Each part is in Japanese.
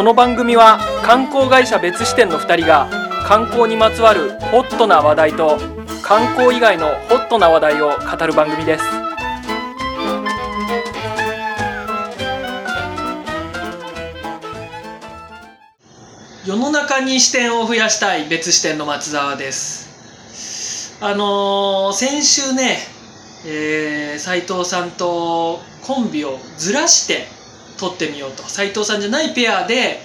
この番組は観光会社別支店の2人が観光にまつわるホットな話題と観光以外のホットな話題を語る番組です。世の中に視点を増やしたい別支店の松沢です。あのー先週ねえー、斉藤さんとコンビをずらして撮ってみようと。斉藤さんじゃないペアで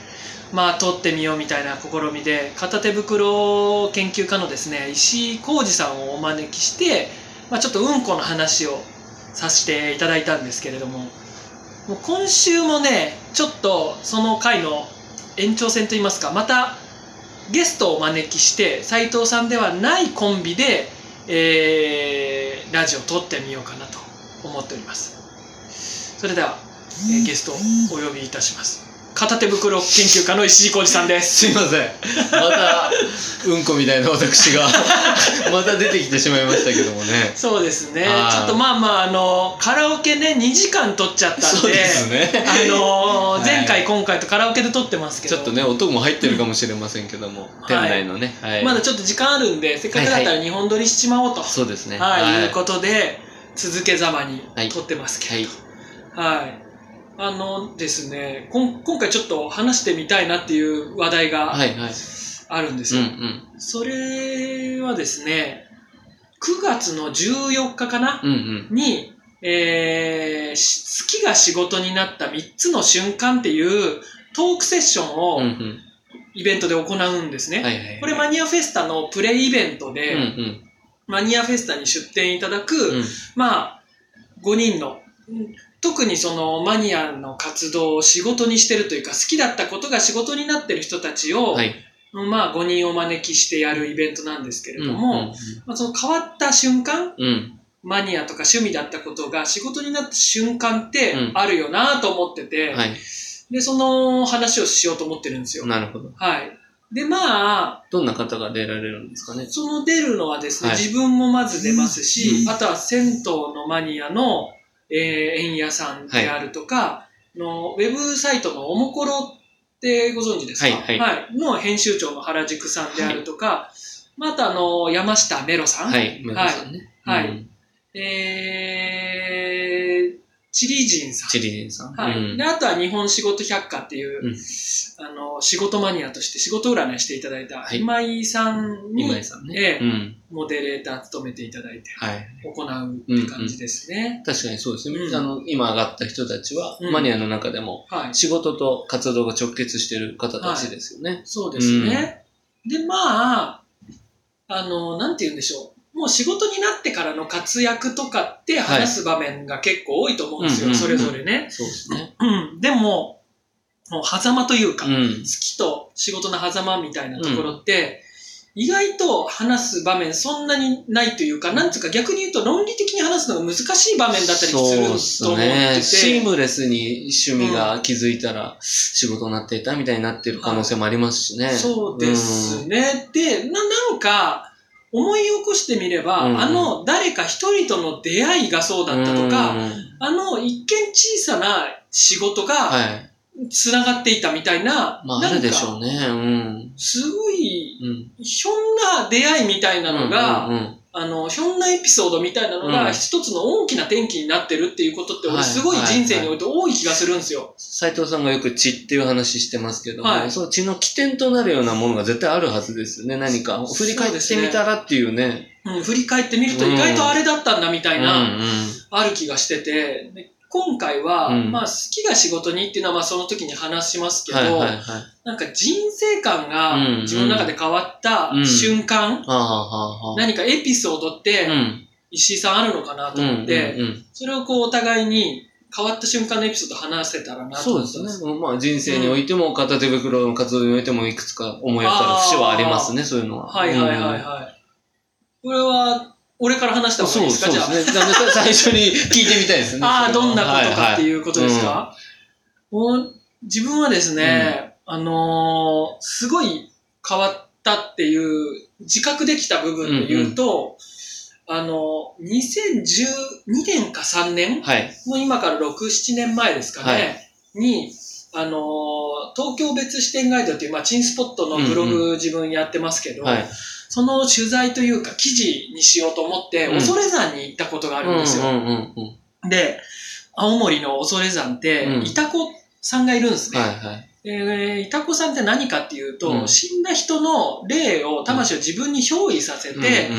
まあ撮ってみようみたいな試みで片手袋研究家のですね石井浩二さんをお招きして、まあ、ちょっとうんこの話をさせていただいたんですけれどももう今週もねちょっとその回の延長戦といいますかまたゲストをお招きして斉藤さんではないコンビで、えーラジオを撮ってみようかなと思っております。それでは、えーゲストをお呼びいたします片手袋研究家の石井浩二さんですすいません。また、うんこみたいな私が、また出てきてしまいましたけどもね。そうですねちょっとまあまああのカラオケね2時間撮っちゃったんでそうですね。あのーはい前回今回とカラオケで撮ってますけどちょっとね、音も入ってるかもしれませんけども、店内のね。はい。まだちょっと時間あるんでせっかくだったら2本撮りしちまおうと、そうですね。はい、いうことで続けざまに撮ってますけはい。ど、はいあのですねこん今回ちょっと話してみたいなっていう話題がはいはい。あるんですよ、うんうん。それはですね9月の14日かな、うんうん。に、えーし好きが仕事になった3つの瞬間っていうトークセッションうんうをん。イベントで行うんですね。はいはい。これマニアフェスタのプレイイベントで、うんうん。マニアフェスタに出展いただく、うんまあ、5人の、うん特にそのマニアの活動を仕事にしてるというか、好きだったことが仕事になってる人たちを、はい。まあ5人お招きしてやるイベントなんですけれどうんも、まあ、その変わった瞬間、うんうん。マニアとか趣味だったことが仕事になった瞬間ってうんあるよなと思ってうて、ん。はい。で、その話をしようと思ってるんですよ。なるほど。はい。で、まあ、どんな方が出られるんですかね？その出るのはですね、はい自分もまず出ますし、うんあとは銭湯のマニアの、えー、円屋さんであるとか、のウェブサイトのおもころってご存知ですか？はいはいの編集長の原宿さんであるとか、またあの、山下メロさん？はい。メロさんね。はいうんえー、チリジンさん。チリリンさん。はい。うんで、あとは日本仕事百科っていう、うんあの、仕事マニアとして仕事占いしていただいたはい今井さんに、今井さんね。え。モデレーター務めていただいてはい。行うって感じですね。確かにそうですね。うんあの、今上がった人たちは、うんマニアの中でも、はい。仕事と活動が直結してる方たちですよね。そうですね。で、まあ、あの、なんて言うんでしょう。もう仕事になってからの活躍とかって話す場面が結構多いと思うんですよ。はいそれぞれね。そうですね。うん。でも、もう狭間というか、好うん。きと仕事の狭間みたいなところって、意外と話す場面そんなにないというか、なんつうか逆に言うと論理的に話すのが難しい場面だったりすると思ってですね。シーて。ムレスに趣味が気づいたら仕事になっていたみたいになってる可能性もありますしね。そうですね。で、な、なんか、思い起こしてみれば、うんあの、誰か一人との出会いがそううん。だったとか、うんあの、一見小さな仕事がはい。繋がっていたみたいな、まあ、なんかあるでしょうね。うん。すごい、うん。ひょんな出会いみたいなのが、あの、ひょんなエピソードみたいなのが、うん一つの大きな転機になってるっていうことって、俺はいすごい人生において多い気がするんですよ。斉藤さんがよく血っていう話してますけども、はいその血の起点となるようなものが絶対あるはずですよね。何か。振り返ってみたらっていうね。うん、振り返ってみると意外とあれだったんだみたいな、うんうんある気がしてて、で今回は、うんまあ好きが仕事にっていうのはまあその時に話しますけど、はいはいはい。なんか人生観がうん自分の中で変わったうん瞬間。何かエピソードってうん。石井さんあるのかなと思って、うんうんうんそれをこうお互いに変わった瞬間のエピソード話せたらなとそうですね。まあ人生においても、片手袋の活動においてもいくつか思い当たる節はありますね、そういうのは。はいはいはいはい。これは、俺から話した方がいいですか？じゃあ。そうですね。だから最初に聞いてみたいですね。ああ、どんなことかってう。いうことですか、もう自分はですね、あのーすごい変わったっていう自覚できた部分で言うと、あの、2012年か3年はい。の今から6、7年前ですかね、はいに、あのー東京別支店ガイドっていう、まあ、チンスポットのブログ自分やってますけど、はい。その取材というか記事にしようと思って、うん恐山に行ったことがあるんですよ。うんうんうんで、青森の恐山って、うんイタコさんがいるんですうん。ね。はいはい。えーイタコさんって何かっていうと、うん死んだ人の霊を、魂を自分に憑依させて、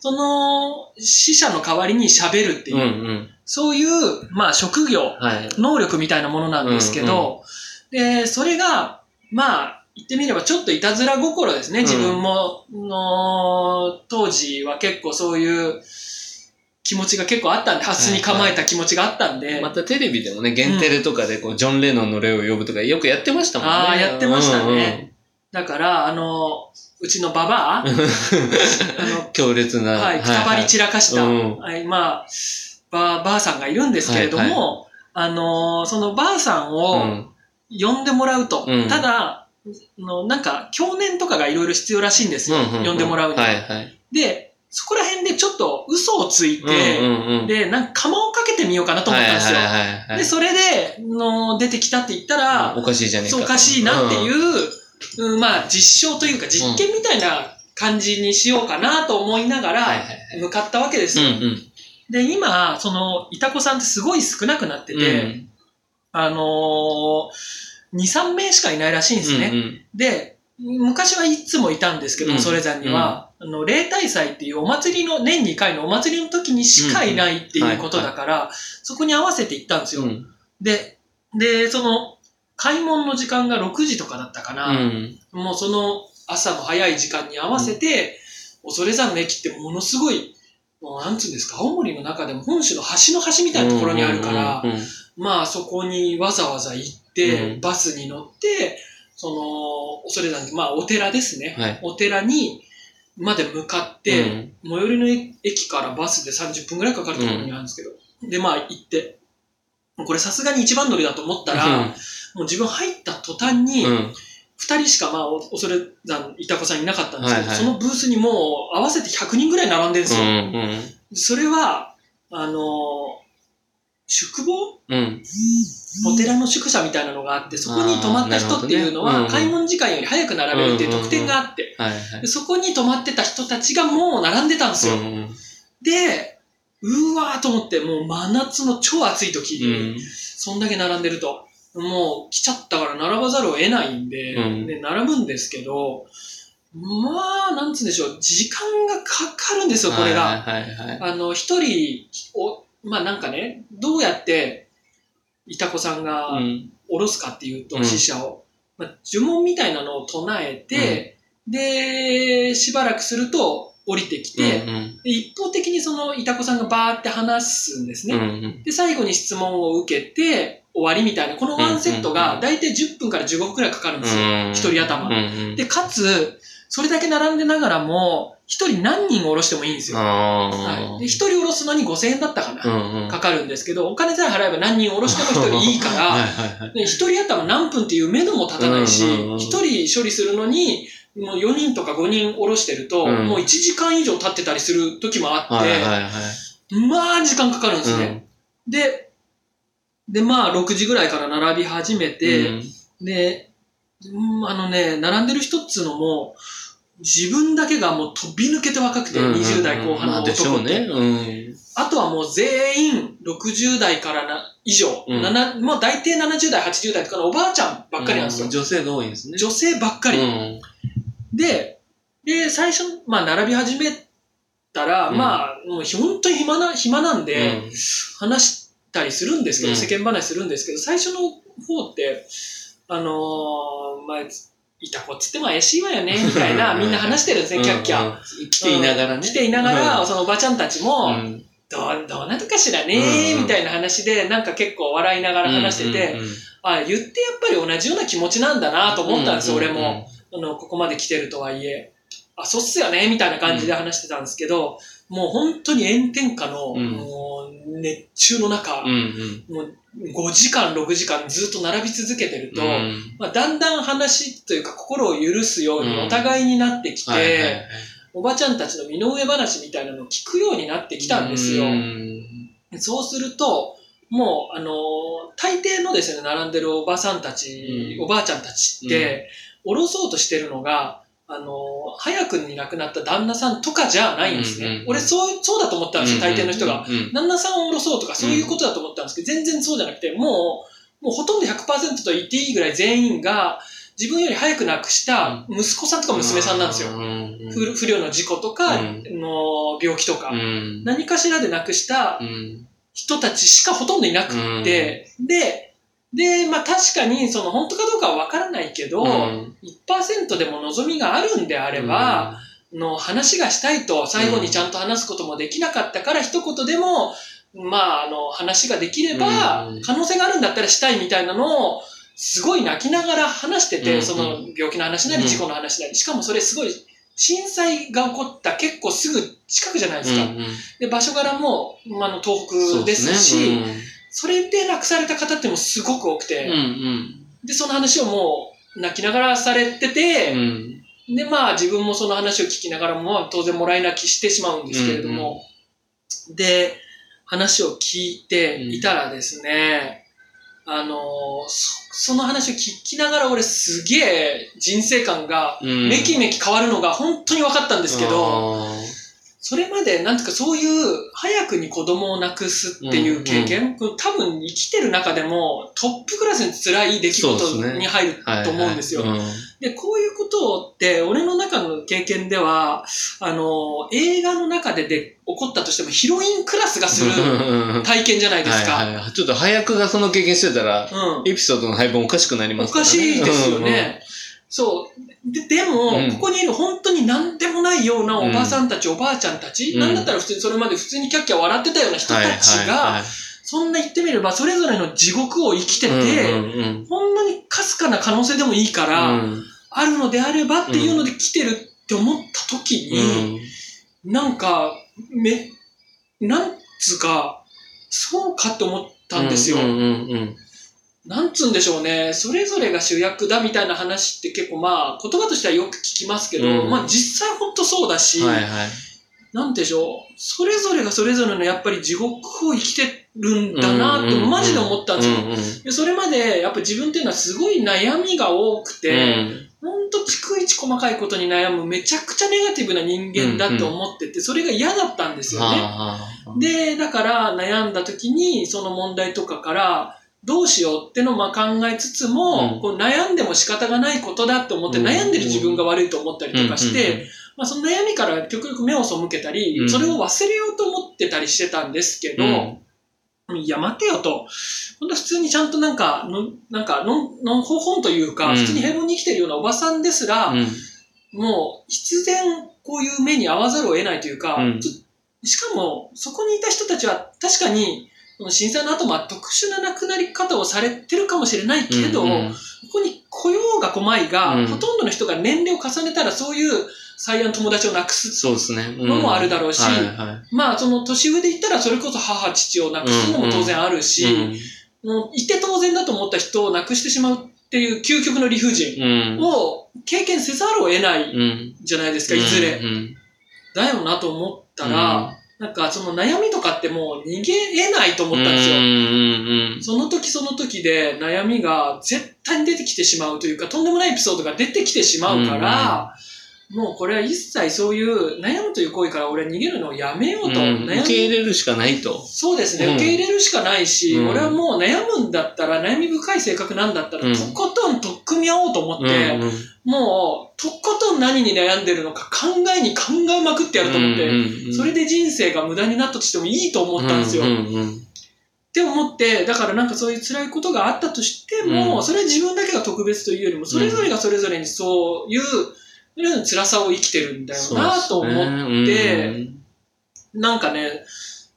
その死者の代わりに喋るっていう、うんうん。うんそういう、まあ、職業、うん。はい。能力みたいなものなんですけど、で、それが、まあ、言ってみればちょっといたずら心ですね。うん自分も、の当時は結構そういう気持ちが結構あったんで、発に構えた気持ちがあったんで、またテレビでもね、ゲンテレとかでこう、ジョン・レノンの霊を呼ぶとかよくやってましたもんね。あーやってましたねだから、あの、うちのババア、あうんうん。の、強烈な。はい、くたばり散らかした、うんはい、まあ、ば、ばあさんがいるんですけれども、はいあの、そのばあさんうをん。呼んでもらうと。うんただ、あのなんか、教念とかがいろいろ必要らしいんですよ。うんうん呼んでもらうには。はいはい。で、そこら辺でちょっと嘘をついて、うんうんうん。で、なんか釜をかけてみようかなと思ったんですよ。はいはいはいはい。で、それで、の出てきたって言ったら、おかしいじゃねえかと。そうおかしいなってうん。いう、うんまあ実証というか実験みたいな感じにしようかなと思いながらはいはいはい。向かったわけですよ。うんうん。で、今、その、いたこさんってすごい少なくなってて、うんあのー、2、3名しかいないらしいんですね。うんで、昔はいつもいたんですけど、うんそれぞれには、あの、例大祭っていうお祭りの、年2回のお祭りの時にしかいないっていうことだから、そこに合わせて行ったんですよ。うん。うん。で、で、その、開門の時間が6時とかだったかな。うん。もうその朝の早い時間に合わせて、恐山の駅ってものすごい、もうなんつうんですか、青森の中でも本州の端の端みたいなところにあるから、うんうんうんまあそこにわざわざ行って、うんバスに乗って、その、恐山、まあお寺ですね。はい。お寺に、まで向かって、最寄りの駅からバスで30分ぐらいかかるところにあるんですけど、で、まあ行って、これさすがに一番乗りだと思ったら、もう自分入った途端に、うん。うん。二人しか、まあ、お恐山、いたこさんいなかったんですけど、はいはいそのブースにもう合わせて100人ぐらい並んでるんですうよ。ん。それは、あのー宿坊？うん。お寺の宿舎みたいなのがあって、そこに泊まった人っていうのは、あーなるほどねうん開門時間より早く並べるっていう特典があって。そこに泊まってた人たちがもう並んでたんですよ。うんで、うわーと思って、もう真夏の超暑い時うに、ん。そんだけ並んでると、もう来ちゃったから並ばざるを得ないんで、うんで並ぶんですけど、まあ、なんつうんでしょう、時間がかかるんですよ、これが。はいはいはい。あの、一人、お、まあなんかね、どうやって、いたこさんがうん。下ろすかっていうと、うん死者を、まあ、呪文みたいなのを唱えて、で、しばらくすると降りてきて、うんで一方的にそのいたこさんがバーって話すんですね。うん。うんで、最後に質問を受けて終わりみたいな、このワンセットが大体10分から15分くらいかかるんですよ。うん。一人頭。で、かつ、それだけ並んでながらも、一人何人下ろしてもいいんですよ。あはい、あ。で、一人下ろすのに5000円だったかな。かかるんですけど、お金さえ払えば何人下ろしても一人いいかはいら、一人頭何分っていう目処も立たないし、一人処理するのに、もう4人とか5人下ろしてると、うんもう1時間以上経ってたりする時もあって。まあ時間かかるんですね。うんで、で、まあ6時ぐらいから並び始めて、うんで、うんあのね、並んでる人っつうのも、自分だけがもう飛び抜けて若くて、うんうんうん20代後半の男って。うね。うん。あとはもう全員60代からな以上、うんもう大体70代、80代とかのおばあちゃんばっかりなんですよ。う女性が多いんですね。女性ばっかり。うん。で、で、最初、まあ並び始めたら、うんまあ、もう本当に暇な、暇なんで、うん話したりするんですけど、うん世間話するんですけど、最初の方って、あのーまあ、いた子っつっても怪しいわよね、みたいな、みんな話してるんですね、キャッキャ。うんうん来ていながらね。来ていながら、うんそのおばちゃんたちも、うんどう、どうなとかしらうんね、うんみたいな話で、なんか結構笑いながら話してて、うんうんあ、言ってやっぱり同じような気持ちなんだなと思ったんです俺も。。あの、ここまで来てるとはいえ。あ、そうっすよね、みたいな感じで話してたんですけど、もう本当に炎天下の、うん。もう熱中の中、うんうん。もう5時間、6時間ずっと並び続けてると、うん。まあ、だんだん話というか心を許すようにうん。お互いになってきて、はいはいはいおばちゃんたちの身の上話みたいなのを聞くようになってきたんですよ。うん。そうすると、もう、あのー大抵のですね、並んでるおばさんたち、うん。おばあちゃんたちって、降ろそうとしてるのが、あのー早くに亡くなった旦那さんとかじゃないんですね。うんうんうん。俺、そう、そうだと思ったんですよ、大抵の人が。うんうん。旦那さんを降ろそうとか、そういうことだと思ったんですけど、全然そうじゃなくて、もう、もうほとんど100%と言っていいぐらい全員が、自分より早く亡くした息子さんとか娘さんなんですよ。うんうん不不慮の事故とか、うん。の病気とか、うん。何かしらで亡くしたうん。人たちしかほとんどいなくって、で、で、まあ確かに、その本当かどうかはわからないけど、うん。1%でも望みがあるんであれば、の話がしたいと最後にちゃんと話すこともできなかったから、一言でも、まあ、あの、話ができればうん、可能性があるんだったらしたいみたいなのを、すごい泣きながら話してて、うん。その病気の話なりうん。事故の話なり、しかもそれすごい、震災が起こった結構すぐ近くじゃないですか。うんうん。で、場所柄も、まあ、あの東北ですし、ねそれで亡くされた方ってもうすごく多くて、うんうん。で、その話をもう泣きながらされてて、うん。で、まあ自分もその話を聞きながらも、まあ当然もらい泣きしてしまうんですけれども、で、話を聞いていたらですね、あのそ、その話を聞きながら俺すげえ人生観がうん。めきめき変わるのが本当に分かったんですけど、あそれまでなんていうかそういう早くに子供を亡くすっていう経験、これ多分生きてる中でもトップクラスに辛い出来事に入るーと思うんですよ。で、こうい。うことって、俺の中の経験では、あの、映画の中でで起こったとしても、ヒロインクラスがするうん体験じゃない。ですか。はい。はい。ちょっと早くがその経験してたら、うん。エピソードの配分おかしくなりまおすからね。かしい。ですよね。そう。で、でも、うん。ここにいる本当に何でもないようなおばさんたち、おばあちゃんたち、うんなんだったら普通にそれまで普通にキャッキャ笑ってたような人たちが、はいはいそんな言ってみれば、それぞれの地獄を生きてて、はいうんうん。ほんのにかすかな可能性でもいいから、うん。あるのであればっていうので来てるって思った時に、なんか、め、なんつうか、そうかって思ったんですよ。うんうんうんなんつうんでしょうね。それぞれが主役だみたいな話って結構まあ、言葉としてはよく聞きますけど、うんまあ実際ほんとそうだし、はいはい。なんでしょう。それぞれがそれぞれのやっぱり地獄を生きてるんだなってマジで思ったんですよ。うんうんでそれまでやっぱ自分っていうのはすごい悩みが多くて、うんほんと逐一細かいことに悩むめちゃくちゃネガティブな人間だって思ってて、それが嫌だったんですよね。はあで、だから悩んだ時にその問題とかからどうしようってのをまあ考えつつも、うん。こう悩んでも仕方がないことだって思ってうん。悩んでる自分が悪いと思ったりとかして、まあ、その悩みから極力目を背けたり、うん。それを忘れようと思ってたりしてたんですけど、いや、待てよと。ほんと普通にちゃんとなんか、のなんかの、のほほんというか、うん。普通に平凡に生きてるようなおばさんですら、うん。もう必然こういう目に遭わざるを得ないというか、うん。しかもそこにいた人たちは確かにその震災の後、まあ、特殊な亡くなり方をされてるかもしれないけど、うんうん。ここに来ようが来まいが、うん。ほとんどの人が年齢を重ねたらそういう最愛の友達を亡くすそうですね。うん。のもあるだろうしはいはい。まあその年上で言ったらそれこそ母父を亡くすのも当然あるし、もういて当然だと思った人を亡くしてしまうっていう究極の理不尽うん。うんを経験せざるを得ないうんじゃないですか、いずれ。うんだよなと思ったら、なんかその悩みとかってもう逃げ得ないと思ったんですよ。うんうんその時その時で悩みが絶対に出てきてしまうというか、とんでもないエピソードが出てきてしまうから、もうこれは一切そういう悩むという行為から俺は逃げるのをやめようと。うん受け入れるしかないと。そうですね、うん受け入れるしかないし、うん俺はもう悩むんだったら、悩み深い性格なんだったら、うんとことん取っ組み合おうと思って、もう、とことん何に悩んでるのか考えに考えまくってやると思って、それで人生が無駄になったとしてもいいと思ったんですよ。うんって思って、だからなんかそういう辛いことがあったとしても、うんそれは自分だけが特別というよりも、それぞれがそれぞれにそういう、そ辛さを生きてるんだよなと思って、うん。なんかね、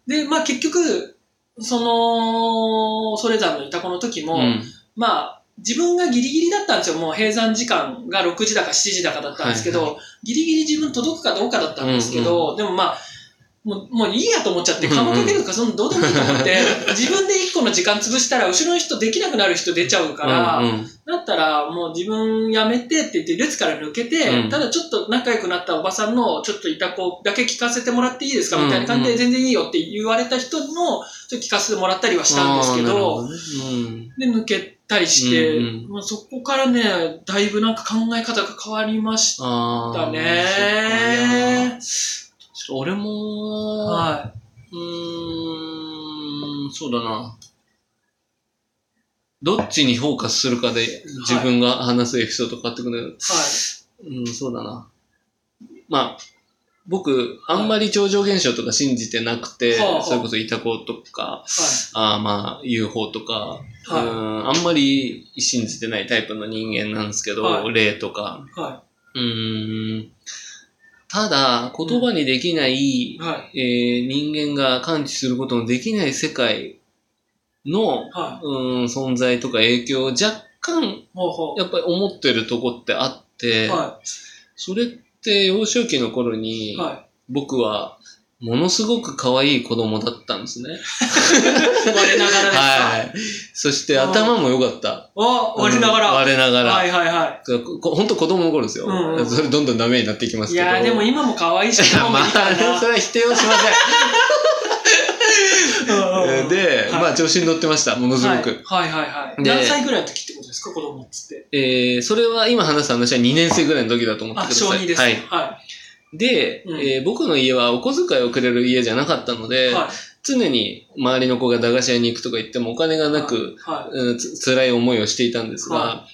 で、まあ結局、その、それぞれのいた子の時も、うん。まあ、自分がギリギリだったんですよ。もう閉山時間が6時だか7時だかだったんですけど、はいギリギリ自分届くかどうかだったんですけど、でもまあ、もう、もういいやと思っちゃって、カモかけるとか、そのどうでもいいと思って、自分で一個の時間潰したら、後ろの人できなくなる人出ちゃうから、うんうんだったら、もう自分やめてって言って、列から抜けて、うんただちょっと仲良くなったおばさんの、ちょっといた子だけ聞かせてもらっていいですかうんみたいな感じうんで全然いいよって言われた人の、ちょっと聞かせてもらったりはしたんですけど、ねうんで、抜けたりして、うんうんまあ、そこからね、だいぶなんか考え方が変わりまし。たね。俺も、はうーん、そうだな。どっちにフォーカスするかで自分が話すエピソード変わってくる。はい。うん、そうだな。まあ、僕、あんまり超常現象とか信じてなくて、はあはあそれこそイタコとか、はい。あーまあ、UFO とか、はいうん、あんまり信じてないタイプの人間なんですけど、はい霊とか。はうーん。ただ、言葉にできない、い。はい。えー人間が感知することのできない世界の、はい。うん、存在とか影響を若干、やっぱり思ってるとこってあって、う。はそれって幼少期の頃い。に、は僕はものすごく可愛い子供だったんですね。い。我ながらですか？はい。そして頭も良かった。お、我ながら。うん我ながら。はいはいはこ本当子供の頃ですよ。うんうんそれどんどんダメになっていきまい。すけど。いやーでも今も可愛いし、今もいいからなそれは否定をしません。で、はいまあ調子に乗ってました、ものすごく。はいはいはいはい。で何歳ぐらいの時ってことですか子供っつって？えー、それは今話す話は2年生ぐらいの時だと思ってあ、ください。小児です。ははいい。。で、うん。えー僕の家はお小遣いをくれる家じゃなかったので、はい。常に周りの子が駄菓子屋に行くとか言ってもお金がなく、はい。うんつ辛い思いをしていたんですが、は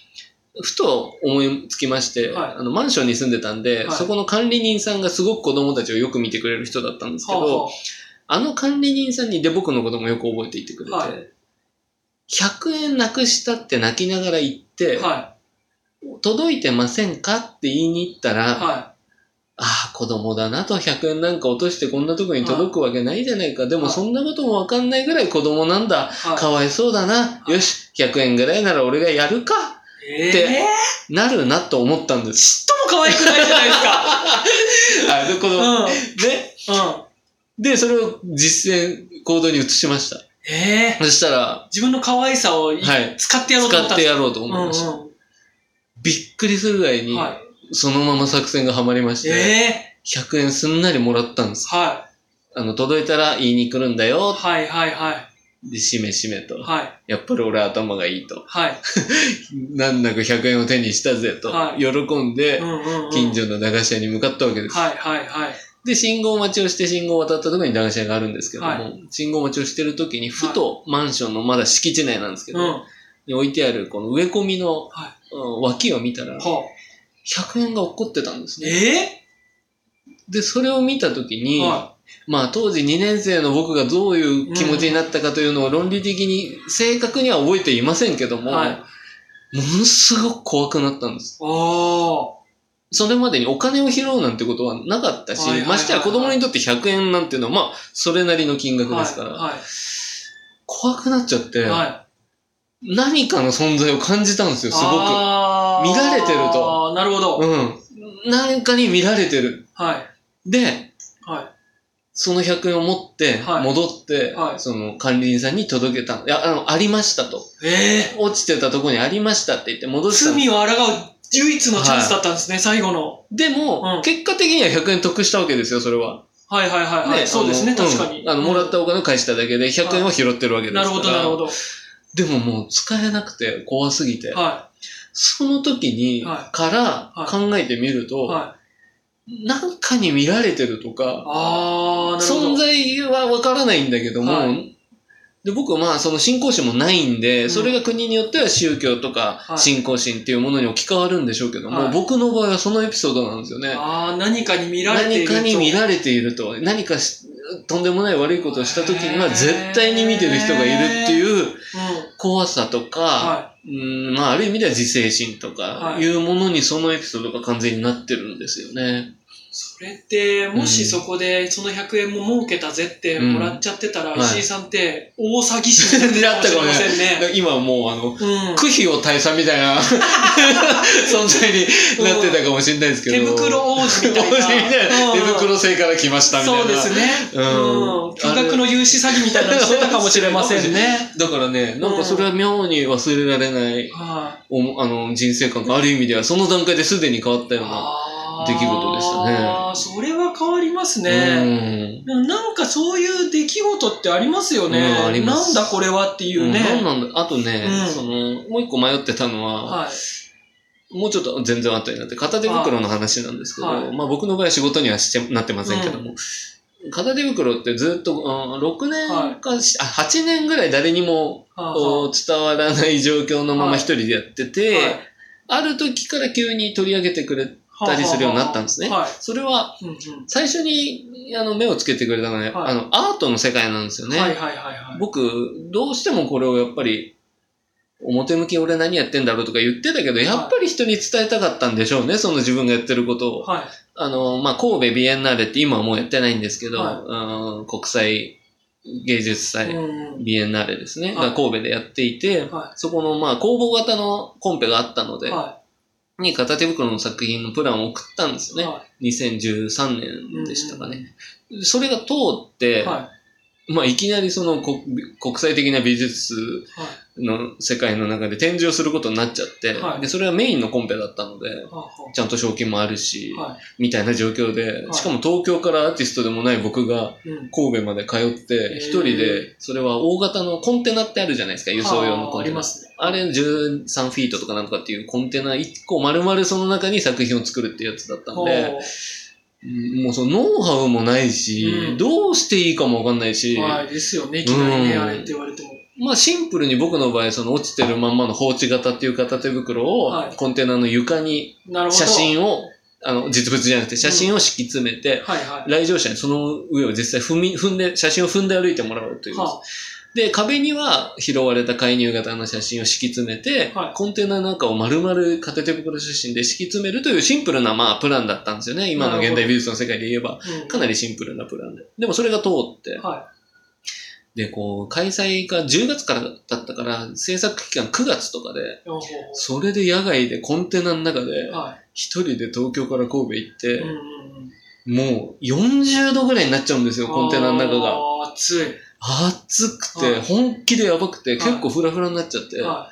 ふと思いつきまして、はい。あのマンションに住んでたんで、はい。そこの管理人さんがすごく子供たちをよく見てくれる人だったんですけど、はあの管理人さんにで僕のこともよく覚えていてくれて、はい。100円なくしたって泣きながら言って、届いてませんかって言いに行ったら、い。はああ、子供だなと100円なんか落としてこんなとこに届くわけないじゃないか。でもはいそんなこともわかんないぐらい子供なんだ。かわいそうだな。いよし、100円ぐらいなら俺がやるか。えでえなるなと思ったんです。ちっとも可愛くないじゃないですか。あ、で、この、うん。うん。で、で、それを実践、行動に移しました。ええそしたら、自分の可愛さをいはい使ってやろうと思使ったんですかってやろうと思いました。うんびっくりするぐらいに、うん。はい。そのまま作戦がはまりまして、ええ100円すんなりもらったんです。はあの、届いたら言いに来るんだい。よ。はいはいはい。で、しめしめと。はい。やっぱり俺頭がいいと。はい。難なく100円を手にしたぜと。はい喜んで。近所の駄菓子屋に向かったわけです。はいはいはい。で、信号待ちをして信号を渡ったところに駄菓子屋があるんですけども、は信号待ちをしてる時に、ふとマンションのまだ敷地内なんですけど、うん。はに置いてあるこの植え込みの、はいうん脇を見たら、あ。100円が落っこってたんですね。えで、それを見た時えに、はまあ当時2年生の僕がどういう気持ちになったかというのを論理的に正確には覚えていませんけどい。も、はい。ものすごく怖くなったんです。おー。それまでにお金を拾うなんてことはなかったし、はいはいはいはいましてや子供にとって100円なんていうのは、まあ、それなりの金額ですから、はい。怖くなっちゃって、はい。はい。何かの存在を感じたんですよ、すごく。見られてると。なるほど。うん。何かに見られてる。はい。で、はい。その100円を持って、はい戻って、はいその管理人さんに届けた。いや、あの、ありましたと。ええ落ちてたとこにありましたって言って戻した罪を抗う唯一のチャンスだったんですね、最後の。でも、うん結果的には100円得したわけですよ、それは。はいはいはいはい。ねそうですね、確かに。うんあの、もらったお金を返しただけで100円は拾ってるわけですから。なるほど、なるほど。でももう使えなくて怖すぎて、はその時に、はからはい考えてみるい。と、はい。なんかに見られてるとか、あ。存在はわからないんだけども、はいで僕はまあその信仰心もないんで、うんそれが国によっては宗教とかはい信仰心っていうものに置き換わるんでしょうけども、はい僕の場合はそのエピソードなんですよね。あー、何かに見られてい何ると。かに見られていると、何かしとんでもない悪いことをした時には絶対に見てる人がいるっていううん。怖さとか、はうんまあある意味では自制心とかはいいうものにそのエピソードが完全になってるんですよね。い。それって、もしうんそこでその100円も儲けたぜってもらっちゃってたら、うん石井さんって大詐欺師になってたかもしれませんね。今もうあの、うん。区費を大佐みたいな存在になってたかもしれないですけど。手袋王子みたいな。手袋製から来ましたみたいな。そうですね。うんうん。巨額の融資詐欺みたいなのしてたかもしれませんね。だからね、なんかそれは妙に忘れられない、はおもあの人生観がある意味では、その段階ですでに変わったい。ような。出来事でしたね。あーそれは変わりますうね。ん。でもなんかそういう出来事ってありますよね。うんあります。なんだこれはっていうね。何なんだ。あとね、うん。その、もう一個迷ってたのは、はい。もうちょっと全然後になって、片手袋の話なんですけど、はい。まあ僕の場合は仕事にはしてなってませんけども、片手袋ってずっと、うん6年か、しあ8年ぐらい誰にもは伝わらない状況のまま一人でやってて、はい。ある時から急に取り上げてくれたりするようになったんですね。はい。それは最初にあの目をつけてくれたのは、ねはいあのアートの世界なんですよね。僕、どうしてもこれをやっぱり、表向き俺何やってんだろうとか言ってたけど、やっぱり人に伝えたかったんでしょうね、その自分がやってることを。はい。あの、まあ、神戸ビエンナーレって今はもうやってないんですけど、はいうん国際芸術祭、うんビエンナーレですね、はいが神戸でやっていて、はそこのまあ公募型のコンペがあったのい。で、はに片手袋の作品のプランを送ったんですい。よね。は2013年でしたかね。それが通って、い。はまあ、いきなりその国国際的な美術。の世界の中で展示をすることになっちゃって、はいでそれはメインのコンペだったので、ははちゃんと賞金もあるし、はみたいな状況で、はいしかも東京からアーティストでもない僕が。神戸まで通って、一人で、それは大型のコンテナってあるじゃないですか、輸送用のコンテナ。ありますね。あれ13フィートとかなんとかっていうコンテナ1個丸々その中に作品を作るっていうやつだったんで、もうそのノウハウもないし、うんどうしていいかもわかんないし、うはい。ですよね。いきなりね、うんあれって言われても。まあシンプルに僕の場合、その落ちてるまんまの放置型っていう片手袋をはいコンテナの床に。写真を、あの、実物じゃなくて写真を敷き詰めて、はいはい。来場者にその上を実際踏み、踏んで、写真を踏んで歩いてもらうという。はで、壁には拾われた介入型の写真を敷き詰めて、はいコンテナの中を丸々片手袋写真で敷き詰めるというシンプルな、まあ、プランだったんですよね。今の現代美術の世界で言えば。うんかなりシンプルなプランで。でもそれが通って、はで、こう、開催が10月からだったから、制作期間9月とかで、それで野外でコンテナの中で、は一人で東京から神戸行って。もう40度ぐらいになっちゃうんですよ、コンテナの中が。暑い。暑くて、はい。本気でやばくて、はい。結構フラフラになっちゃって。は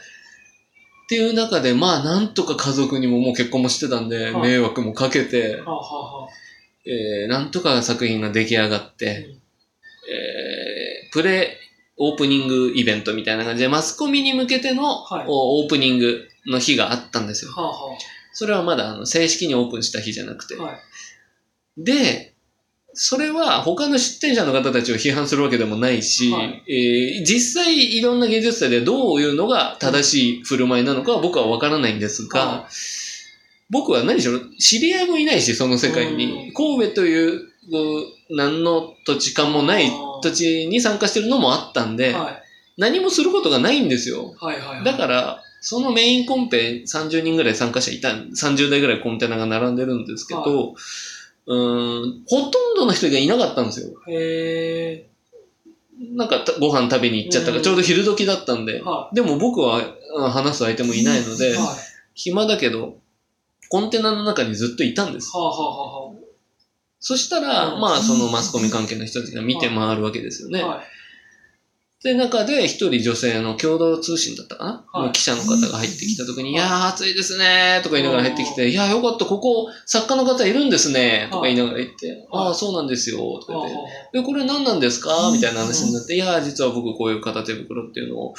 っていう中で、まあ、なんとか家族にももう結婚もしてたんで、はい。迷惑もかけてえー、なんとか作品が出来上がって、うん。えー、プレオープニングイベントみたいな感じで、マスコミに向けての、オープニングの日があったんですよ。それはまだあの正式にオープンした日じゃなくて。で、それは他の出展者の方たちを批判するわけでもないし、はいえー実際いろんな芸術祭でどういうのが正しい振る舞いなのかは僕はわからないんですが、は僕は何しろ知り合いもいないし、その世界うに。ん神戸という、う何の土地勘もない土地に参加してるのもあったんで、はい。何もすることがないんですよ。はいはいはい。だから、そのメインコンペ30人ぐらい参加者いた、30台ぐらいコンテナが並んでるんですけど、はうーん、ほとんどの人がいなかったんですよ。へなんかたご飯食べに行っちゃったから、うんちょうど昼時だったんでー。、はでも僕はあ話す相手もいないのい。で、はい。暇だけど、コンテナの中にずっといたんです。はあはあはそしたら、うんまあそのマスコミ関係の人たちが見て回るわけですよね。はい。で、中で一人女性の共同通信だったかな、はい。の記者の方が入ってきた時に、いやー暑いですねーとか言いながら入ってきて、いやーよかった、ここ作家の方いるんですねとか言いながら言って、ああ、そうなんですよとかはあ言って、はで、これ何なんですか？みたいな話になって、いやー実は僕こういう片手袋っていうのを、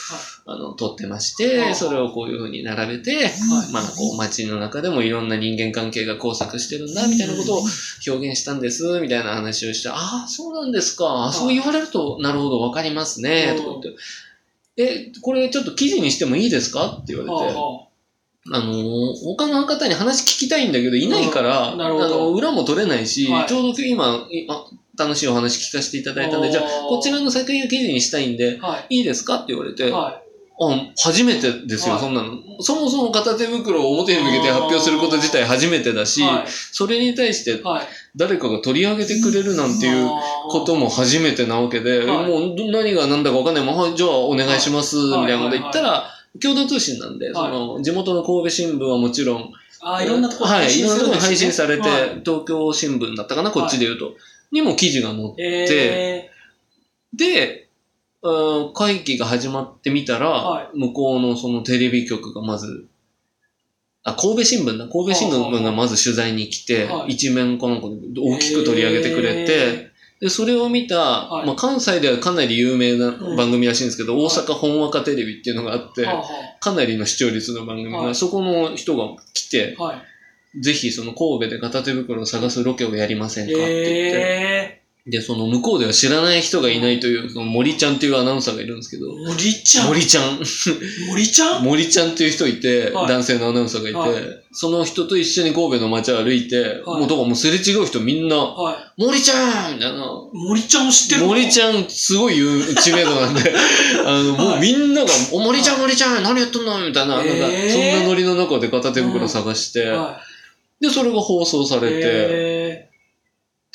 あの、取ってましはて、い。それをこういう風に並べて、はい。まあ、こう、街の中でもいろんな人間関係が交錯してるんだ、みたいなことを表現したんです、みたいな話をして、ああ、そうなんですか。そう言われると、なるほど、わかりますね、うんとか言って。え、これちょっと記事にしてもいいですか？って言あ。われて、はあはあ。のー他の方に話聞きたいんだけど、いないから、裏も取れないし、はい。ちょうど今、楽しいお話聞かせていただいたんで、じゃあ、こちらの作品を記事にしたいんで、い。いいですか？って言われて、はあ、初めてですよ、はい。そんなの。そもそも片手袋を表に向けて発表すること自体初めてだし、はい。それに対してはい。誰かが取り上げてくれるなんていうことも初めてなわけで、はい。もうど何が何だか分かんない。まま、はいじゃあお願いします、みはい。たいなこと言ったら、共同通信なんで、その、地元の神戸新聞はもちろん、あーいろんなところはい、いろんなところに配信されて、はい。東京新聞だったかな、こっちで言うと、にも記事が載って、えで、うん会議が始まってみたら、は向こうのそのテレビ局がまず、あ、神戸新聞だ。神戸新聞がまず取材に来て、はい。一面かなんかで大きく取り上げてくれて、で、それを見た、はい。まあ、関西ではかなり有名なうん番組らしいんですけど、はい。大阪本和歌テレビっていうのがあって、かなりの視聴率の番組が、はい。そこの人が来て。ぜひその神戸で片手袋を探すロケをやりませんかって言って、えで、その向こうでは知らない人がいないという、その森ちゃんっていうアナウンサーがいるんですけど、ー、森ちゃん？森ちゃん、森ちゃん？森ちゃんっていう人いて、はい。男性のアナウンサーがいて、はい。その人と一緒に神戸の街を歩いて、はい。もうだからもうすれ違う人みんな、はい。森ちゃんみたいな。森ちゃんを知ってる森ちゃん。すごい有知名度なんで、あの、もうみんなが、お、森ちゃん、森ちゃん、何やっとんの？みたいな、なんか、えー。そんなノリの中で片手袋探して、はで、それが放送さい。れて、え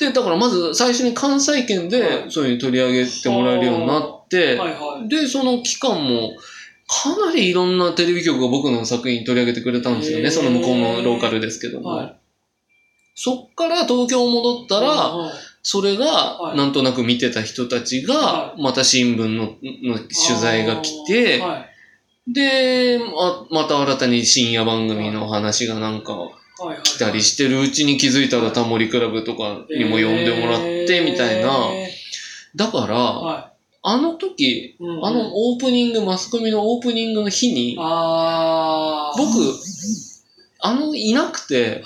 で、だからまず最初に関西圏はで、いそういう取り上げてもらえるようになって、ー、はいはい。で、その期間も、かなりいろんなテレビ局が僕の作品取り上げてくれたんですよね。その向こうのローカルですけども。はいそっから東京戻ったら、はいそれがはいなんとなく見てた人たちがは、また新聞のの取材が来て、はい。で、あまた新たに深夜番組の話がなんかはいはい。来たりしてるうちに気づいたらタモリクラブとかにも呼んでもらってみたいな。えだから、あの時、い。うんうんあのオープニング、マスコミのオープニングの日に、僕、あの、いなくて。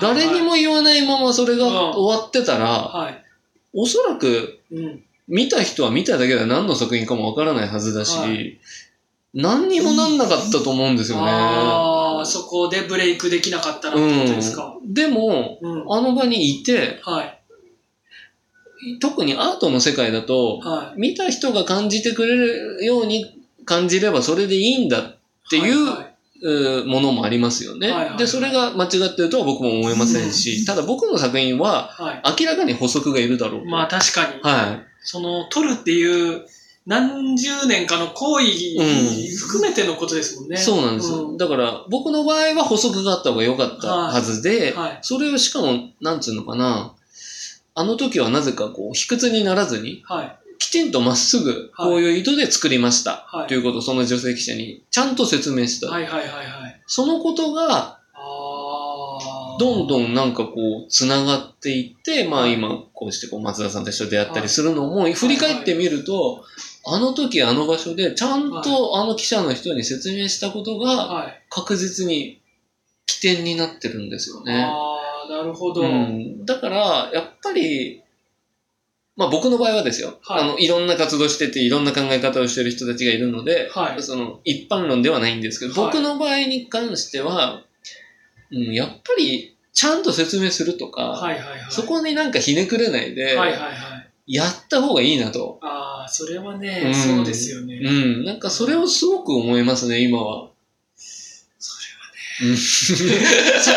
誰にも言わないままそれがうん終わってたら、はい。おそらくうん。見た人は見ただけでは何の作品かもわからないはずだし、はい何にもなんなかったと思うんですよね。そこでブレイクできなかったらってことですか？うん。でも、うん。あの場にいて、はい。特にアートの世界だと、はい。見た人が感じてくれるように感じればそれでいいんだっていうはうーものもありますよね。はいはいで、それが間違ってるとは僕も思いませんし、ただ僕の作品ははい。明らかに補足がいるだろうと。まあ確かに、はその、取るっていう何十年かの行為含めてのことですもんい。ね。そうなんですよ。うんだから僕の場合は補足があった方が良かったはずで、はい。それをしかも、なんつうのかな、あの時はなぜかこう、卑屈にならずに、はい。きちんとまっすぐ、はいこういう意図で作りました。はいということをその女性記者にちゃんと説明した。はいはいはいはい。そのことが。どんどん。んなんかこう、つながっていって、まあ今、こうしてこう、松田さんと一緒に出会ったりするのも、振り返ってみると、あの時あの場所で、ちゃんとあの記者の人に説明したことが、はい。確実に起点になってるんですよね。ああ、なるほど。うん、だから、やっぱり、まあ僕の場合はですよ、はいあの、いろんな活動してて、いろんな考え方をしてる人たちがいるので、はいその、一般論ではないんですけど、はい僕の場合に関しては、うん、やっぱり、ちゃんと説明するとか、はいはいはい。そこになんかひねくれないで、はいはいはい。やった方がいいなと。ああ、それはね、うんそうですよね。うん、なんかそれをすごく思いますね、今は。うん そ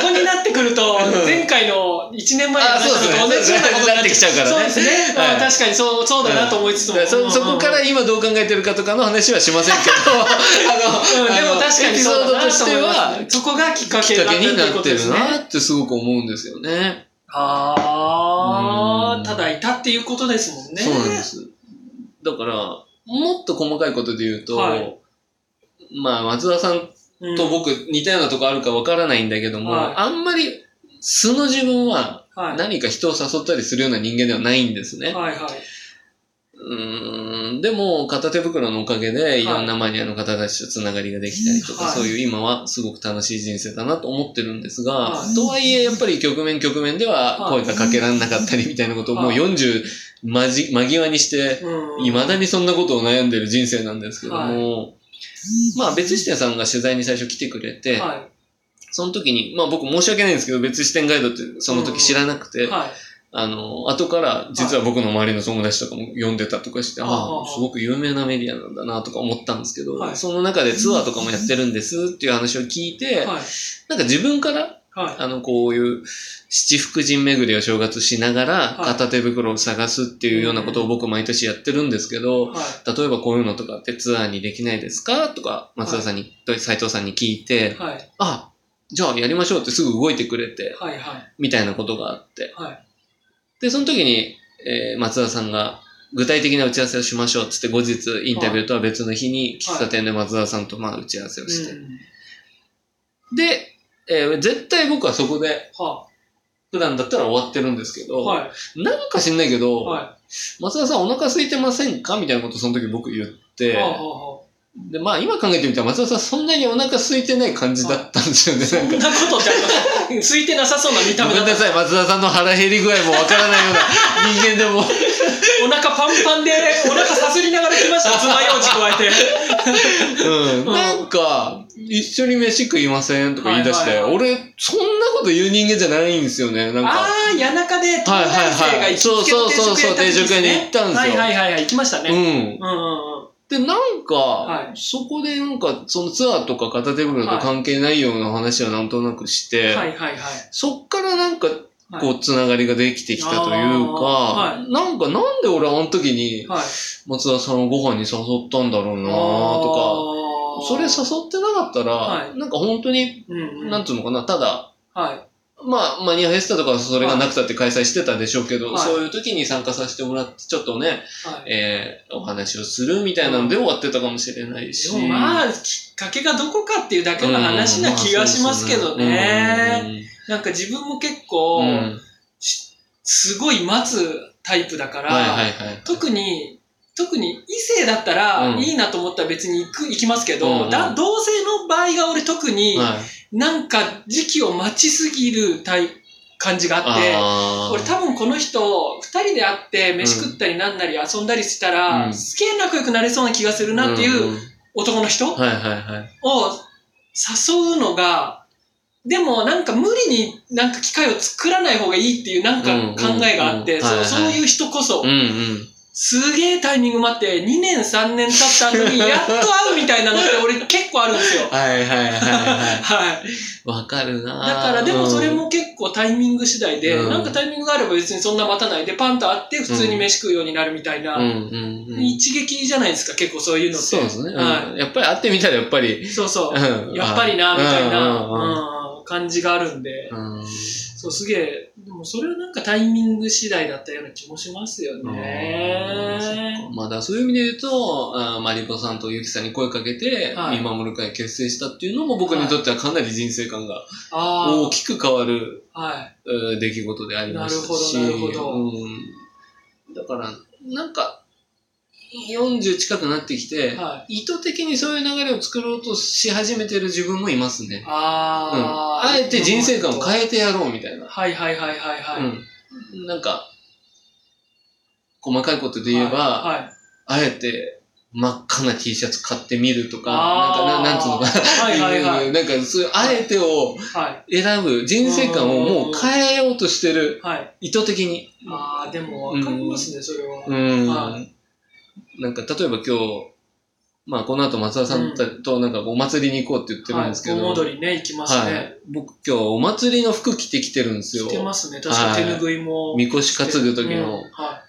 こになってくると、前回の1年前の話と同じようなことになってきちゃうからねそうですね。まあはい確かにそう、そうだなと思いつつも。だからそそこからうん今どう考えてるかとかの話はしませんけど、あの、でも確かにそうだなと思いますエピソードとしては、そこがきっかけになってるなね。ってすごく思うんですよね。うんああ、ただいたっていうことですもんね。そうなんです。だから、もっと細かいことで言うと、はいまあ、松田さんうんと僕似たようなとこあるかわからないんだけども、はいあんまり素の自分ははい。何か人を誘ったりするような人間ではないんですね。はいはい。うーん。でも、片手袋のおかげで、い。ろんなマニアの方たちとつながりができたりとか、はい。そういう今はすごく楽しい人生だなと思ってるんですが、はい。とはいえ、やっぱり局面局面でははい。声がかけられなかったりみたいなことをもうはい40間じ間際にして、うん。未だにそんなことを悩んでる人生なんですけども、まあ別視点さんが取材に最初来てくれて、はその時に、まあ僕申し訳ないんですけど、別視点ガイドってその時知らなくて、い。はい。あの、後から実は僕の周りの友達とかも読んでたとかして、はいああ、すごく有名なメディアなんだなとか思ったんですけど、はいその中でツアーとかもやってるんですっていう話を聞いて、はい。なんか自分から、はい。あの、こういう七福神巡りを正月しながらはい片手袋を探すっていうようなことを僕毎年やってるんですけど、はい。例えばこういうのとかってツアーにできないですかとか、松田さんに、斉藤さんに聞いて、はい。あ、じゃあやりましょうってすぐ動いてくれて、はい。はい。みたいなことがあって。はい。で、その時に、えー松田さんが、具体的な打ち合わせをしましょうっつって後日インタビューとは別の日に喫茶店で松田さんとまあ打ち合わせをして。うんで、えー絶対僕はそこでは普段だったら終わってるんですけど、はい。なんか知んないけど、は松田さんお腹空いてませんか？みたいなことをその時僕言っい。て、はあはあはで、まあ今考えてみたら松田さんそんなにお腹空いてない感じだったんですよね。あそんなんかなことってありますついてなさそうな見た目だごめんなさい、松田さんの腹減り具合もわからないような人間でも。お腹パンパンで、お腹さすりながら来ました。爪楊枝加えて。うん。うんなんか、一緒に飯食いませんとか言い出して、はいはいはい俺、そんなこと言う人間じゃないんですよね。なんか。ああ、谷中で東大生が行きつけのそうそうそうそう定食屋に行ったんですよはいはいはいはい、行きましたね。うん。うんうんうん。で、なんか、はい。そこでなんか、そのツアーとか片手袋と関係ないような話はなんとなくして、はい。はい。はい。そっからなんか、はい。こう、つながりができてきたというか、はなんか、なんで俺あの時にはい。松田さんをご飯に誘ったんだろうなとか、それ誘ってなかったら、はい。なんか本当に、うんうん、なんつうのかな、ただ、はい。まあ、マニアフェスタとかはそれがなくたって開催してたでしょうけど、はいそういう時に参加させてもらって、ちょっとね、はい。えー、お話をするみたいなので終わってたかもしれないし。でもまあ、きっかけがどこかっていうだけの話な気がしますけどね。なんか自分も結構、うん。うんすごい待つタイプだから、はいはいはい。特に、特に異性だったらうん。いいなと思ったら別に行く、行きますけど、だ同性の場合が俺特に、はい、なんか時期を待ちすぎるタイ感じがあって、俺多分この人、二人で会って飯食ったりなんなり遊んだりしたら、うん。すげえ仲良くなれそうな気がするなっていう男の人を。誘うのが、でもなんか無理になんか機会を作らない方がいいっていうなんか考えがあって、そういう人こそうん、うん。すげえタイミング待って、2年3年経った後に やっと会うみたいなのって俺結構あるんですよ。はいはいはいはい。はい。わかるなだからでもそれ、も結構タイミング次第で、うんなんかタイミングがあれば別にそんな待たないでパンと会って普通に飯食うようになるみたいな、うんうんうん。一撃じゃないですか結構そういうのって。そうですね、はうんやっぱり会ってみたらやっぱり、い。そうそう。うんやっぱりな、みたいな、感じがあるんで、うんそうすげえ、でもそれはなんかタイミング次第だったような気もしますよね。まあだそういう意味で言うと、あーマリコさんとユキさんに声かけて、はい。見守る会結成したっていうのも僕にとってはかなり人生観があ大きく変わるあ、はい。えー出来事でありましたし、なるほどなるほど。うん、だから、なんか、40近くなってきて、はい。意図的にそういう流れを作ろうとし始めてる自分もいますね。うん、ああ、あえて人生観をえ変えてやろうみたいな。はいはいはいはいはい。うん、なんか、細かいことで言えば、はいはいあえて真っ赤な T シャツ買ってみるとか、なんかな、なんつうのかな。はいはいはい。なんかそういう、あえてをはい。選ぶ、人生観をもう変えようとしてる、はい。意図的に。ああ、でもわかりますね、それは。うん。はなんか、例えば今日、まあ、この後松田さんとなんかお祭りに行こうって言ってるんですけど、はい、盆踊りね、行きますはね。い。僕今日お祭りの服着てきてるんですよ。着てますね。確か手拭いも。みこし担ぐ時の、うんは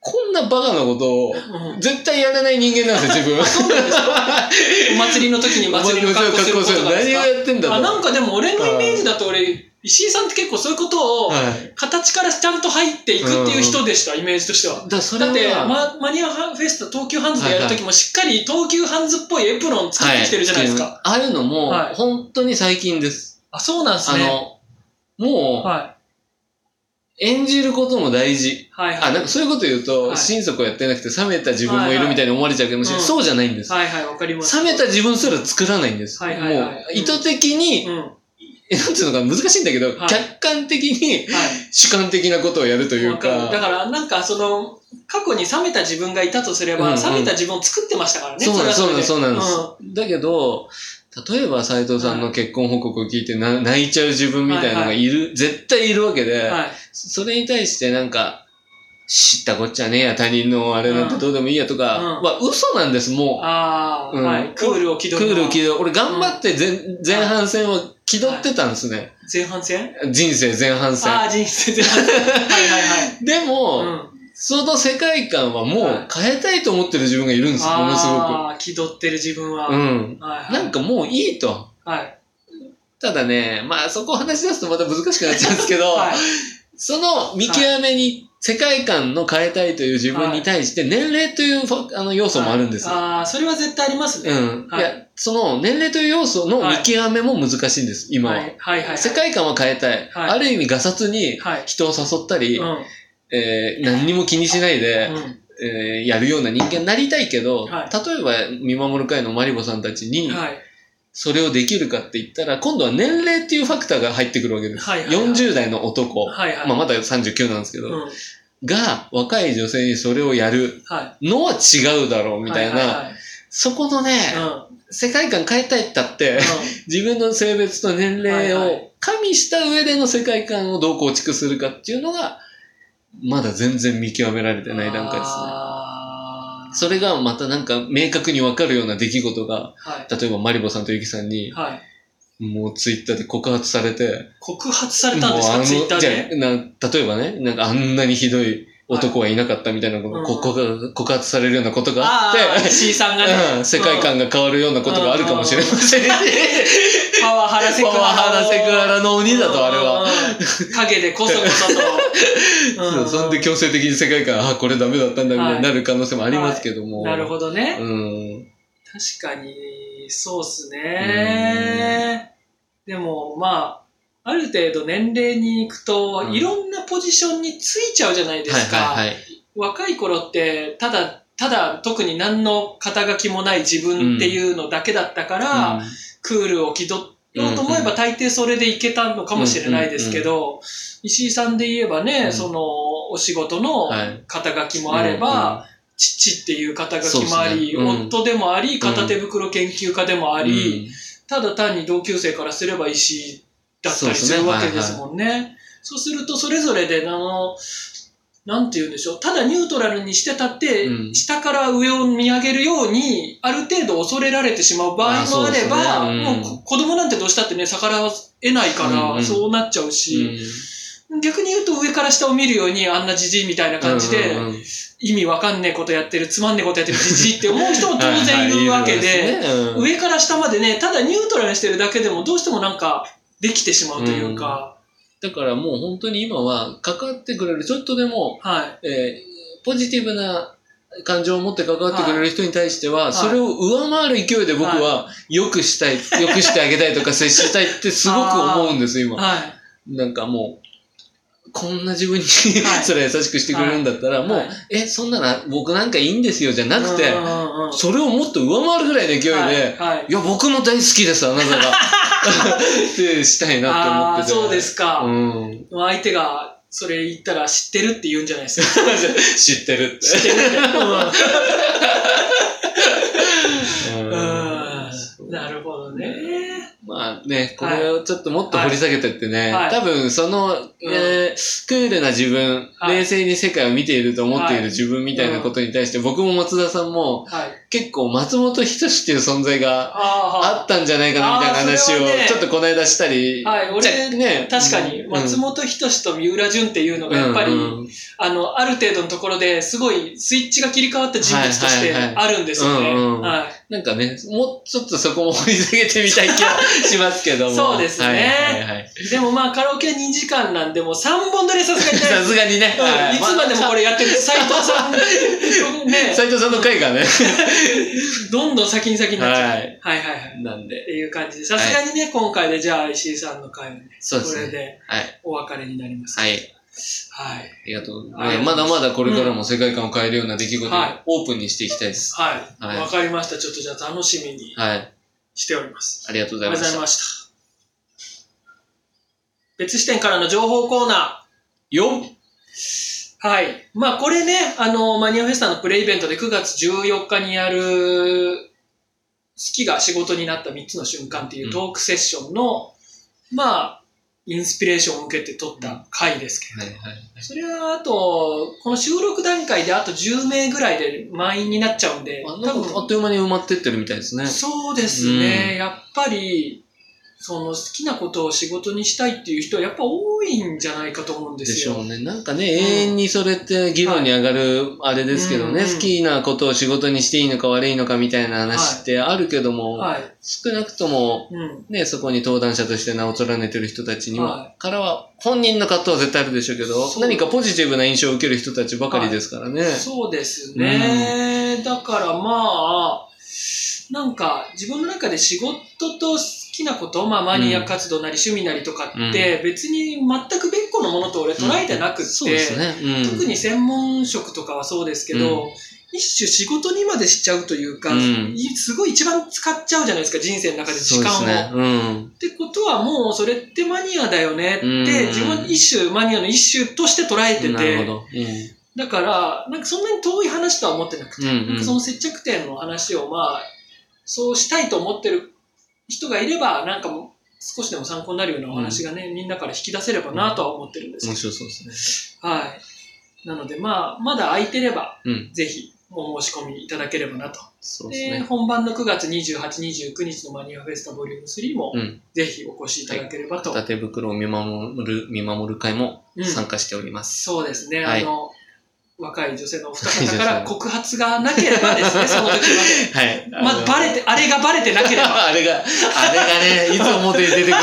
こんなバカなことをい。うん絶対やらない人間なんですよ、自分。お祭りの時に祭りの格好すること何をかやってんだと。あ、なんかでも俺のイメージだと俺、石井さんって結構そういうことを、はい。形からちゃんと入っていくっていう人でした、イメージとしては。だだって、ま、マニアフェスタ東急ハンズでやる時もしっかり東急ハンズっぽいエプロン作ってきてるじゃないですか。はい。ああいうのも、はい本当に最近です。あ、そうなんですね。あの、もう、は演じることも大事。い。はいはい。あ、なんかそういうこと言うと、はい心底やってなくて冷めた自分もいるみたいに思われちゃうかもしれない。はいはいそうじゃないんです。はいはい、わかります。冷めた自分すら作らないんです。はいはいはいもう、意図的に、うん。なんていうのかな難しいんだけど、はい客観的にい。主観的なことをやるというわかだから、なんかその、過去に冷めた自分がいたとすれば、うんうん冷めた自分を作ってましたからね。そうなんです、そうなんです、うなん。だけど、例えば斎藤さんの結婚報告を聞いてな泣いちゃう自分みたいなのがいる、絶対いるわけで、はい。それに対してなんか、知ったこっちゃねえや、他人のあれなんてどうでもいいやとかうんは嘘なんです、もああ、うんはい。クールを気う。取るの。クール気取る。俺頑張って前,、前半戦は気取ってたんですね。前半戦？人生前半戦。ああ、人生前半戦。はいはいはい。でも、うん。その世界観はもはいう変えたいと思ってる自分がいるんです、ものすごああ、気取ってる自分は。く。うん。はいはい。なんかもういいと。はい。ただね、まあそこを話し出すとまた難しくなっちゃうんですけど、はい。その見極めに、世界観の変えたいという自分に対して年齢というあの要素もあるんですよ。ああ、それは絶対ありますね。うん。はいいや、その年齢という要素の見極めも難しいんです、今は。はいはいはい。世界観は変えたい。はいある意味、ガサツにはい。人を誘ったり、うん。えー何にも気にしないで、うん。えーやるような人間になりたいけど、はい例えば、見守る会のマリボさんたちに、はい。それをできるかって言ったら、今度は年齢っていうファクターが入ってくるわけです。はいはいはい40代の男、はいはい。まあ、まだ39なんですけど、うん。が、若い女性にそれをやるはい。のは違うだろうみたいな、ははそこのね、は世界観変えたいったって、自分の性別と年齢を加味した上での世界観をどう構築するかっていうのが、まだ全然見極められてない段階ですね。それがまたなんか明確にわかるような出来事が、はい。例えばマリボさんとユキさんに、はい。もうツイッターで告発されて、告発されたんですかツイッターで。例えばね、なんかあんなにひどい男はいなかったみたいなこと、はいこ告告発されるようなことがあって、石井さんがね。うん世界観が変わるようなことがあるかもしれませんし、パワハラセクハラを。パワハラセクハラの鬼だと、あれは。うん。影でこそこそと。そんで強制的に世界観、あ、これダメだったんだみたいになる可能性もありますけども。なるほどね。うん。確かに、そうっすね。でも、まあ、ある程度年齢に行くと、うん。いろんなポジションについちゃうじゃないではいすか。はいはい。若い頃って、ただ、ただ特に何の肩書きもない自分っていうのだけだったから、クールを気取ろうと思えば大抵それでいけたのかもしれないですけど、石井さんで言えばね、うん。そのお仕事のはい。肩書きもあれば、父っていう肩書きもあり、ね。うん。夫でもあり、片手袋研究家でもああり、ただ単に同級生からすれば石井だったりするわけですもんね。そうするとそれぞれで、あの、なんて言うんでしょう。ただニュートラルにしてたって、うん。下から上を見上げるように、ある程度恐れられてしまう場合もあれば、もう子供なんてどうしたってね、逆らえないから、うんうん。そうなっちゃうし、逆に言うと上から下を見るように、あんなじじいみたいな感じで、うんうんうん。意味わかんねえことやってる、つまんねえことやってるじじいって思う人も当然いるわけで、はいはいいるんですね。うん。上から下までね、ただニュートラルにしてるだけでもどうしてもなんかできてしまうというか、だからもう本当に今は、かかってくれる、ちょっとでも、はい。えーポジティブな感情を持って関わってくれる人に対しては、いそれを上回る勢いで僕は、良くしたい、良くしてあげたいとか接したいってすごく思うんです、今。はい。なんかもう、こんな自分に、はいそれ優しくしてくれるんだったら、もう、はいえ、そんなの僕なんかいいんですよじゃなくて、それをもっと上回るぐらいの勢いで、はいや、僕も大好きです、あなたが。ってしたいなって思ってて。そうですか。うん。相手がそれ言ったら知ってるって言うんじゃないですか。知ってるって。知ってるって。うんうん。なるほどね。まあね、これをちょっともっと掘り下げてってね、はい。多分その、えークールな自分、はい。冷静に世界を見ていると思っていはい。る自分みたいなことに対して、僕も松田さんもはい。結構松本人志っていう存在がああったんじゃないかなみたいな話をちょっとこの間したり。はい俺ねあ、確かに、松本人志と三浦淳っていうのがやっぱり、あの、ある程度のところですごいスイッチが切り替わった人物としてあるんですよね。はい。なんかね、もうちょっとそこも掘り下げてみたい気がしますけども。そうですねはいはいはい。でもまあカラオケ2時間なんで、もう3本撮りさすがにさすがにね。うんいつまでもこれやってる斎藤さん、ね、斎藤さんの回がね。どんどん先に先になっちゃう。ははいい、はい、はい。なんでっ。ていう感じで、さすがにね、今回でじゃあ石井さんの回はね、そうですね。これではい。お別れになります。はい。はい。ありがとうござはいいます。まだまだこれからも世界観を変えるような出来事をはいオープンにしていきたいです。はい。わ、はいかりました。ちょっとじゃあ楽しみにはい。しております。ありがとうございましたありがとうござい。ました。別視点からの情報コーナよっー。はい。まあこれね、あの、マニアフェスタのプレイベントで9月14日にやるきが仕事になった3つの瞬間っていうトークセッションの、まあ、インスピレーションを受けて撮った回ですけれど。それはあと、この収録段階であと10名ぐらいで満員になっちゃうんで、あなんかあっという間に埋まってってるみたいですね。そうですね、やっぱり、その好きなことを仕事にしたいっていう人はやっぱ多いんじゃないかと思うんでよ。ですしょうね。なんかね、永遠にそれって議論に上がるあれですけどね、うん好きなことを仕事にしていいのか悪いのかみたいな話ってあるけども、はい。少なくともうん。ね、そこに登壇者として名を連ねてる人たちには、はからは本人の葛藤は絶対あるでしょうけど、何かポジティブな印象を受ける人たちばかりですからね。そうですね。だからまあ、なんか自分の中で仕事と好きなこと、まあマニア活動なり趣味なりとかって別に全く別個のものと俺捉えてなくって。特に専門職とかはそうですけど、う一種仕事にまでしちゃうというか、うんいすごい一番使っちゃうじゃないですか、人生の中で時間を。すね。うん。ってことはもうそれってマニアだよねって、うん自分は一種、マニアの一種として捉えてて。だから、なんかそんなに遠い話とは思ってなくて、うんうんその接着点の話をまあ、そうしたいと思ってる人がいれば、なんかもう少しでも参考になるようなお話がね、みんなから引き出せればなとは思ってるんですけ面白そうですど、はい。なのでまあ、まだ空いてれば。ぜひお申し込みいただければなと。で、そうですね。本番の9月28、29日のマニアフェスタボリューム3も、うん。ぜひお越しいただければと。片手袋を見守る、見守る会もうん参加しております。そうですね、はいあの、若い女性のお二方から告発がなければですね、その時まで。はい。まあ、バレて、あれがバレてなければ、あれが、あれがね、いつ表に出てくる。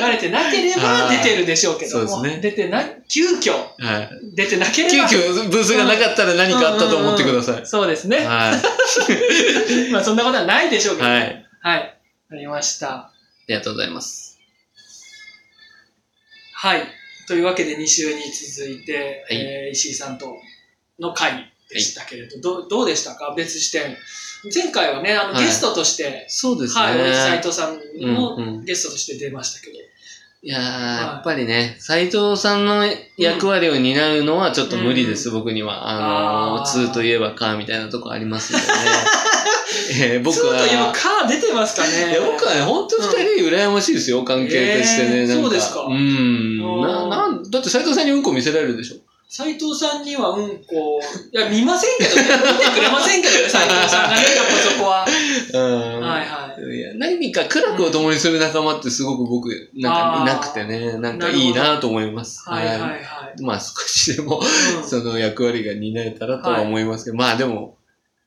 バレてなければ出てるでしょうけども、そうですね出てな、急遽はい。出てなけれ急ば、遽ブースがなかったら何かあったと思ってください。そうですね。はい。まあ、そんなことはないでしょうけど、はい。はい。ありました。ありがとうございます。はい。というわけで2週に続いて、はい。えー石井さんとの回でしたけれど、どうどうでしたか？別視点。前回はね、あの、はい。ゲストとして、そうですね。はい、俺斉藤さんうんうのん。ゲストとして出ましたけど、いやー、やっぱりね、斉藤さんの役割を担うのはちょっと無理です、僕には。あのあー。ー、2といえばか、みたいなとこありますんでね。えー僕僕は、といえば、カー出てますかねいや、僕はね、本当に二人羨ましいですよ、関係としてね。えーなんかそうですかうん。な、なん、だって斉藤さんにうんこ見せられるでしょ。斉藤さんにはうんこ、いや、見ませんけどね。見てくれませんけどね、斉藤さんがね、やっぱそこは。うん。はいはい。いや何か苦楽を共にする仲間ってすごく僕、なんかいなくてね、なんかいいなと思います。はいはいはい。まあ少しでも、うんその役割が担えたらとは思いますけど、まあでも、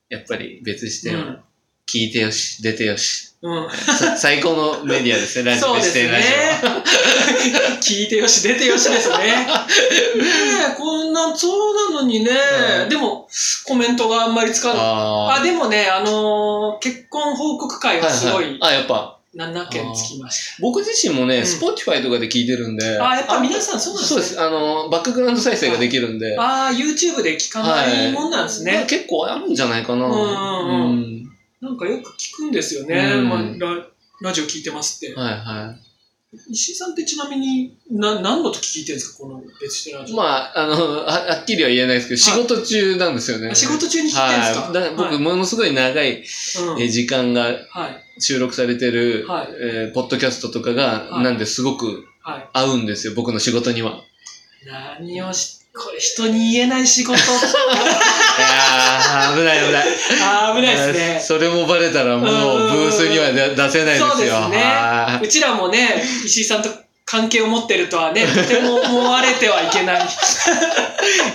やっぱり別視点は、聞いてよし、出てよし。うん。さ最高のメディアですね、ラジオですね視点ラジオ。。聞いてよし、出てよしですね。ねえ、こんな、そうなのにね、うんでも、コメントがあんまりつかない。ああでもね、あのー結婚報告会はすごい、あ、やっぱ、7件つきまし僕自身もね、うんスポティファイとかで聞いてるんで。た。あ、やっぱ皆さんそうなんですね。そうです。あの、バックグラウンド再生ができるんで。ああ、YouTube で聞かないもんなんですね。まあ結構あるんじゃないかな。うんうんうんうんなんかよく聞くんですよね。うんまあララジオ聞いてますって。はいは石井さんってちなみに、な、何の時聞いてるんですか？この別ラジい。オ。まあ、あの、ははっきりは言えないですけど、仕事中なんですよね。あ仕事中に聞いてるんですか？はい。だから僕、はいものすごい長いうんえ時間がはい。収録されてる、はいえーポッドキャストとかが、はいなんですごくはい。合うんですよ、僕の仕事には。何をし、これ人に言えない仕事。いやー、危ない危ない。あー危ないですね。それもバレたらもうブースには出出せないですよ。そうですねはうちらもね、石井さんと関係を持ってるとはね、とても思われてはいけない。い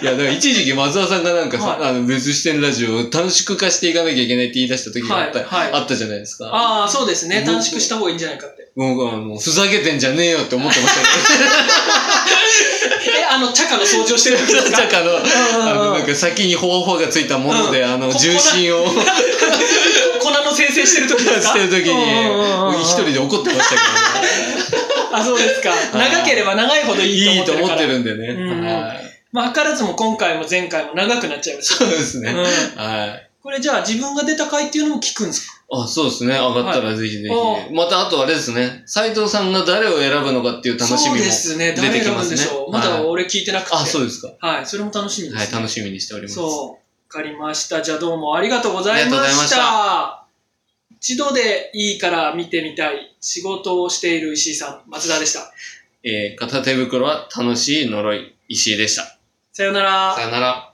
いや、だから一時期松田さんがなんかさ、はいあの別視点ラジオを短縮化していかなきゃいけないって言い出した時があった,、はいはいあったじゃないですか。ああ、そうですね。僕短縮した方がいいんじゃないかって。僕はもうふざけてんじゃねえよって思ってましたえ、あの、チャカの掃除をしてる時ですかけど、チャカの、あの、なんうんか先にホワホワがついたもので、あの、こ重心を 粉の生成してる時ですか？してる時に、うんうんうんうん一人で怒ってましたけあ、そうですか。長ければ長いほど。いいとと思ってるから。思ってるんでね。うんはいまあ、図らずも今回も前回も長くなっちゃいました。そうですね。うんはい。これじゃあ自分が出た回っていうのも聞くんですか？あ、そうですね。上がったらぜひぜひ。また、あとあれですね。斎藤さんが誰を選ぶのかっていう楽しみも出てきますね。そうですね。誰選ぶんでしょう。まだ俺聞いてなくて。あ、そうですか。はい。それも楽しみです、ね、はい、楽しみにしております。そう。わかりました。じゃあどうもありがとうございました。ありがとうございました。一度でいいから見てみたい仕事をしている石井さん、松田でした。えー、片手袋は楽しい呪い、石井でした。さよなら。さよなら。